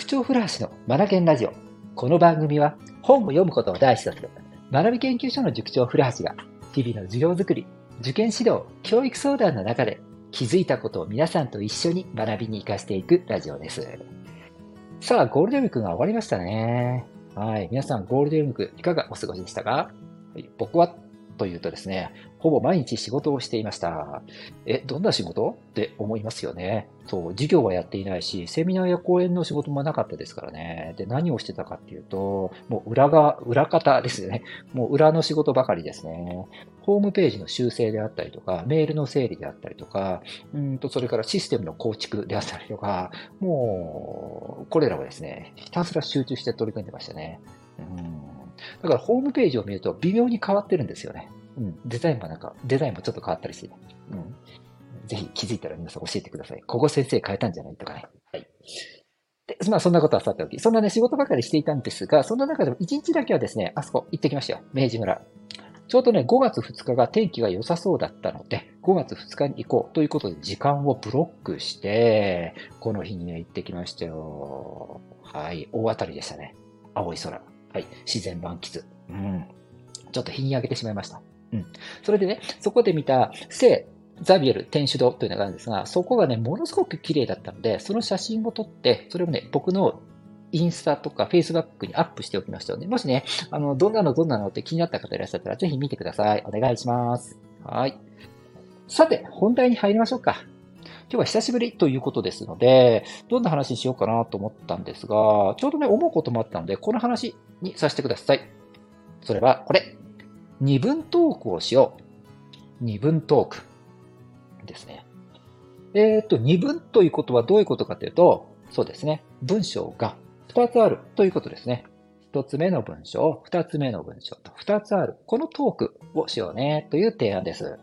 塾長古橋のマナケンラジオ。この番組は本を読むことを第一とする学び研究所の塾長古橋が日々の授業づくり、受験指導、教育相談の中で気づいたことを皆さんと一緒に学びに活かしていくラジオです。さあ、ゴールデンウィークが終わりましたね。はい。皆さん、ゴールデンウィークいかがお過ごしでしたか、はい、僕はというとですね、ほぼ毎日仕事をしていました。え、どんな仕事？って思いますよね。そう、授業はやっていないし、セミナーや講演の仕事もなかったですからね。で、何をしてたかっていうと、もう裏側、裏方ですよね。もう裏の仕事ばかりですね。ホームページの修正であったりとか、メールの整理であったりとか、うんと、それからシステムの構築であったりとか、もう、これらはですね、ひたすら集中して取り組んでましたね。うんだからホームページを見ると微妙に変わってるんですよね。うん。デザインもなんか、デザインもちょっと変わったりして、うん。ぜひ気づいたら皆さん教えてください。ここ先生変えたんじゃないとかね。はい。で、まあそんなことはさておき、そんなね、仕事ばかりしていたんですが、そんな中でも1日だけはですね、あそこ行ってきましたよ。明治村。ちょうどね、5月2日が天気が良さそうだったので、5月2日に行こうということで時間をブロックして、この日にね、行ってきましたよ。はい。大当たりでしたね。青い空。はい。自然満喫。うん。ちょっと日に焼けてしまいました。うん。それでね、そこで見た聖ザビエル天主堂というのがあるんですが、そこがね、ものすごく綺麗だったので、その写真を撮って、それをね、僕のインスタとかフェイスバックにアップしておきましたので、もしね、あの、どんなのどんなのって気になった方いらっしゃったら、ぜひ見てください。お願いします。はい。さて、本題に入りましょうか。今日は久しぶりということですので、どんな話にしようかなと思ったんですが、ちょうどね、思うこともあったので、この話にさせてください。それは、これ。二分トークをしよう。二分トークですね。えっ、ー、と、二分ということはどういうことかというと、そうですね。文章が二つあるということですね。一つ目の文章、二つ目の文章と二つある。このトークをしようねという提案です。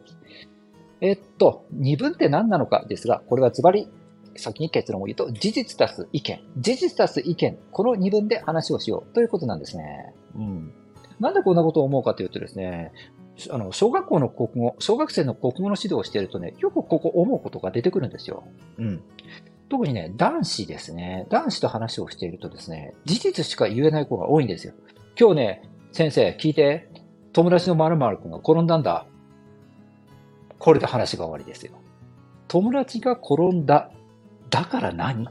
えっと、二分って何なのかですが、これはズバリ、先に結論を言うと、事実足す意見。事実足す意見。この二分で話をしようということなんですね。うん。なんでこんなことを思うかというとですね、あの、小学校の国語、小学生の国語の指導をしているとね、よくここ思うことが出てくるんですよ。うん。特にね、男子ですね。男子と話をしているとですね、事実しか言えない子が多いんですよ。今日ね、先生、聞いて。友達の〇〇君が転んだんだ。これで話が終わりですよ。友達が転んだ。だから何？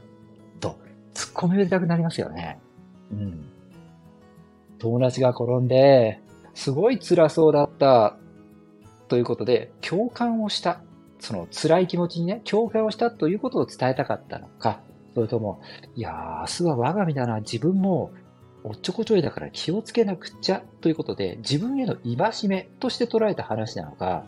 と、突っ込み入れたくなりますよね。うん。友達が転んで、すごい辛そうだった。ということで、共感をした。その辛い気持ちにね、共感をしたということを伝えたかったのか、それとも、いやー、明日は我が身だな、自分もおっちょこちょいだから気をつけなくちゃということで、自分への戒めとして捉えた話なのか、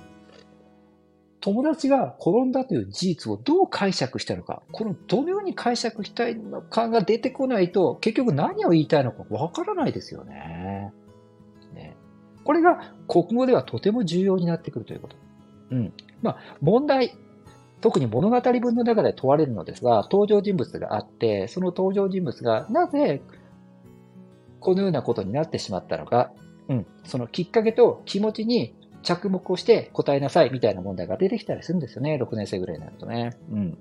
友達が転んだという事実をどう解釈したのか、このどのように解釈したいのかが出てこないと、結局何を言いたいのかわからないですよね。ねこれが国語ではとても重要になってくるということ。うん。まあ、問題、特に物語文の中で問われるのですが、登場人物があって、その登場人物がなぜこのようなことになってしまったのか、うん、そのきっかけと気持ちに着目をして答えなさいみたいな問題が出てきたりするんですよね。6年生ぐらいになるとね。うん。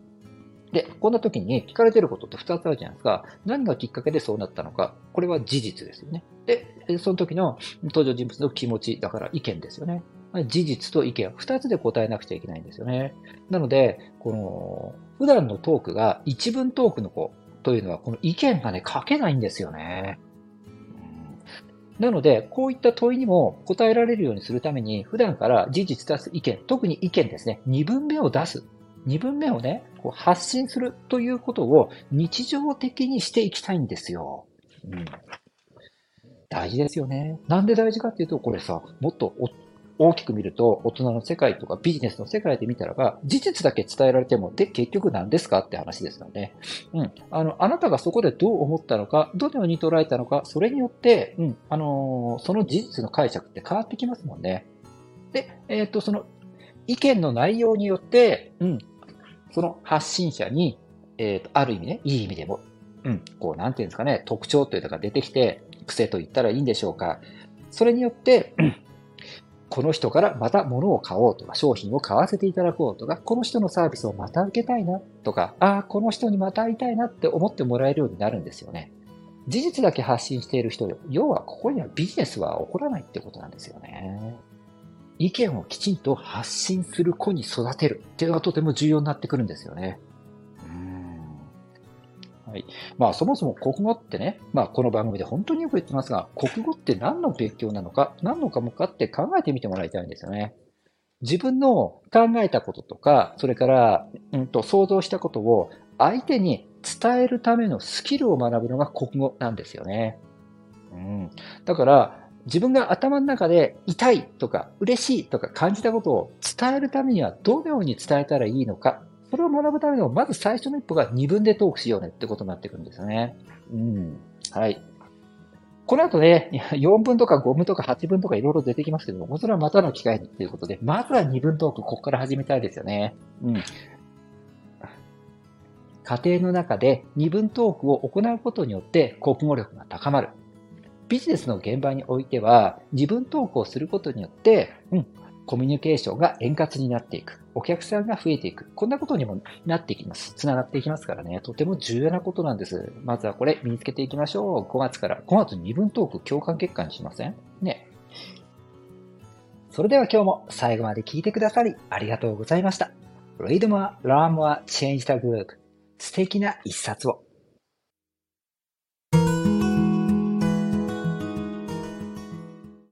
で、こんな時に聞かれてることって2つあるじゃないですか。何がきっかけでそうなったのか。これは事実ですよね。で、その時の登場人物の気持ち、だから意見ですよね。事実と意見は、2つで答えなくちゃいけないんですよね。なので、この、普段のトークが一文トークの子というのは、この意見がね、書けないんですよね。なので、こういった問いにも答えられるようにするために、普段から事実出す意見、特に意見ですね、二分目を出す。二分目をね、こう発信するということを日常的にしていきたいんですよ。うん。大事ですよね。なんで大事かっていうと、これさ、もっと大きく見ると、大人の世界とかビジネスの世界で見たらば、事実だけ伝えられても、で、結局何ですかって話ですので、うん。あの、あなたがそこでどう思ったのか、どのように捉えたのか、それによって、うん、あのー、その事実の解釈って変わってきますもんね。で、えっ、ー、と、その、意見の内容によって、うん、その発信者に、えっ、ー、と、ある意味ね、いい意味でも、うん、こう、なんていうんですかね、特徴というのが出てきて、癖と言ったらいいんでしょうか。それによって、この人からまた物を買おうとか、商品を買わせていただこうとか、この人のサービスをまた受けたいなとか、ああ、この人にまた会いたいなって思ってもらえるようになるんですよね。事実だけ発信している人、要はここにはビジネスは起こらないってことなんですよね。意見をきちんと発信する子に育てるっていうのがとても重要になってくるんですよね。い。まあそもそも国語ってね、まあこの番組で本当によく言ってますが、国語って何の勉強なのか、何の科目かって考えてみてもらいたいんですよね。自分の考えたこととか、それから、うんと想像したことを相手に伝えるためのスキルを学ぶのが国語なんですよね。うん。だから、自分が頭の中で痛いとか嬉しいとか感じたことを伝えるためにはどのように伝えたらいいのかそれを学ぶための、まず最初の一歩が2分でトークしようねってことになってくるんですよね。うん。はい。この後ね、4分とか5分とか8分とかいろいろ出てきますけども、それはまたの機会にということで、まずは2分トーク、ここから始めたいですよね。うん。家庭の中で2分トークを行うことによって国語力が高まる。ビジネスの現場においては、自分トークをすることによって、うん、コミュニケーションが円滑になっていく。お客さんが増えていく。こんなことにもなっていきます。つながっていきますからね。とても重要なことなんです。まずはこれ身につけていきましょう。5月から。5月2分トーク共感結果にしません？ね。それでは今日も最後まで聞いてくださりありがとうございました。Read more, learn more, change the group. 素敵な一冊を。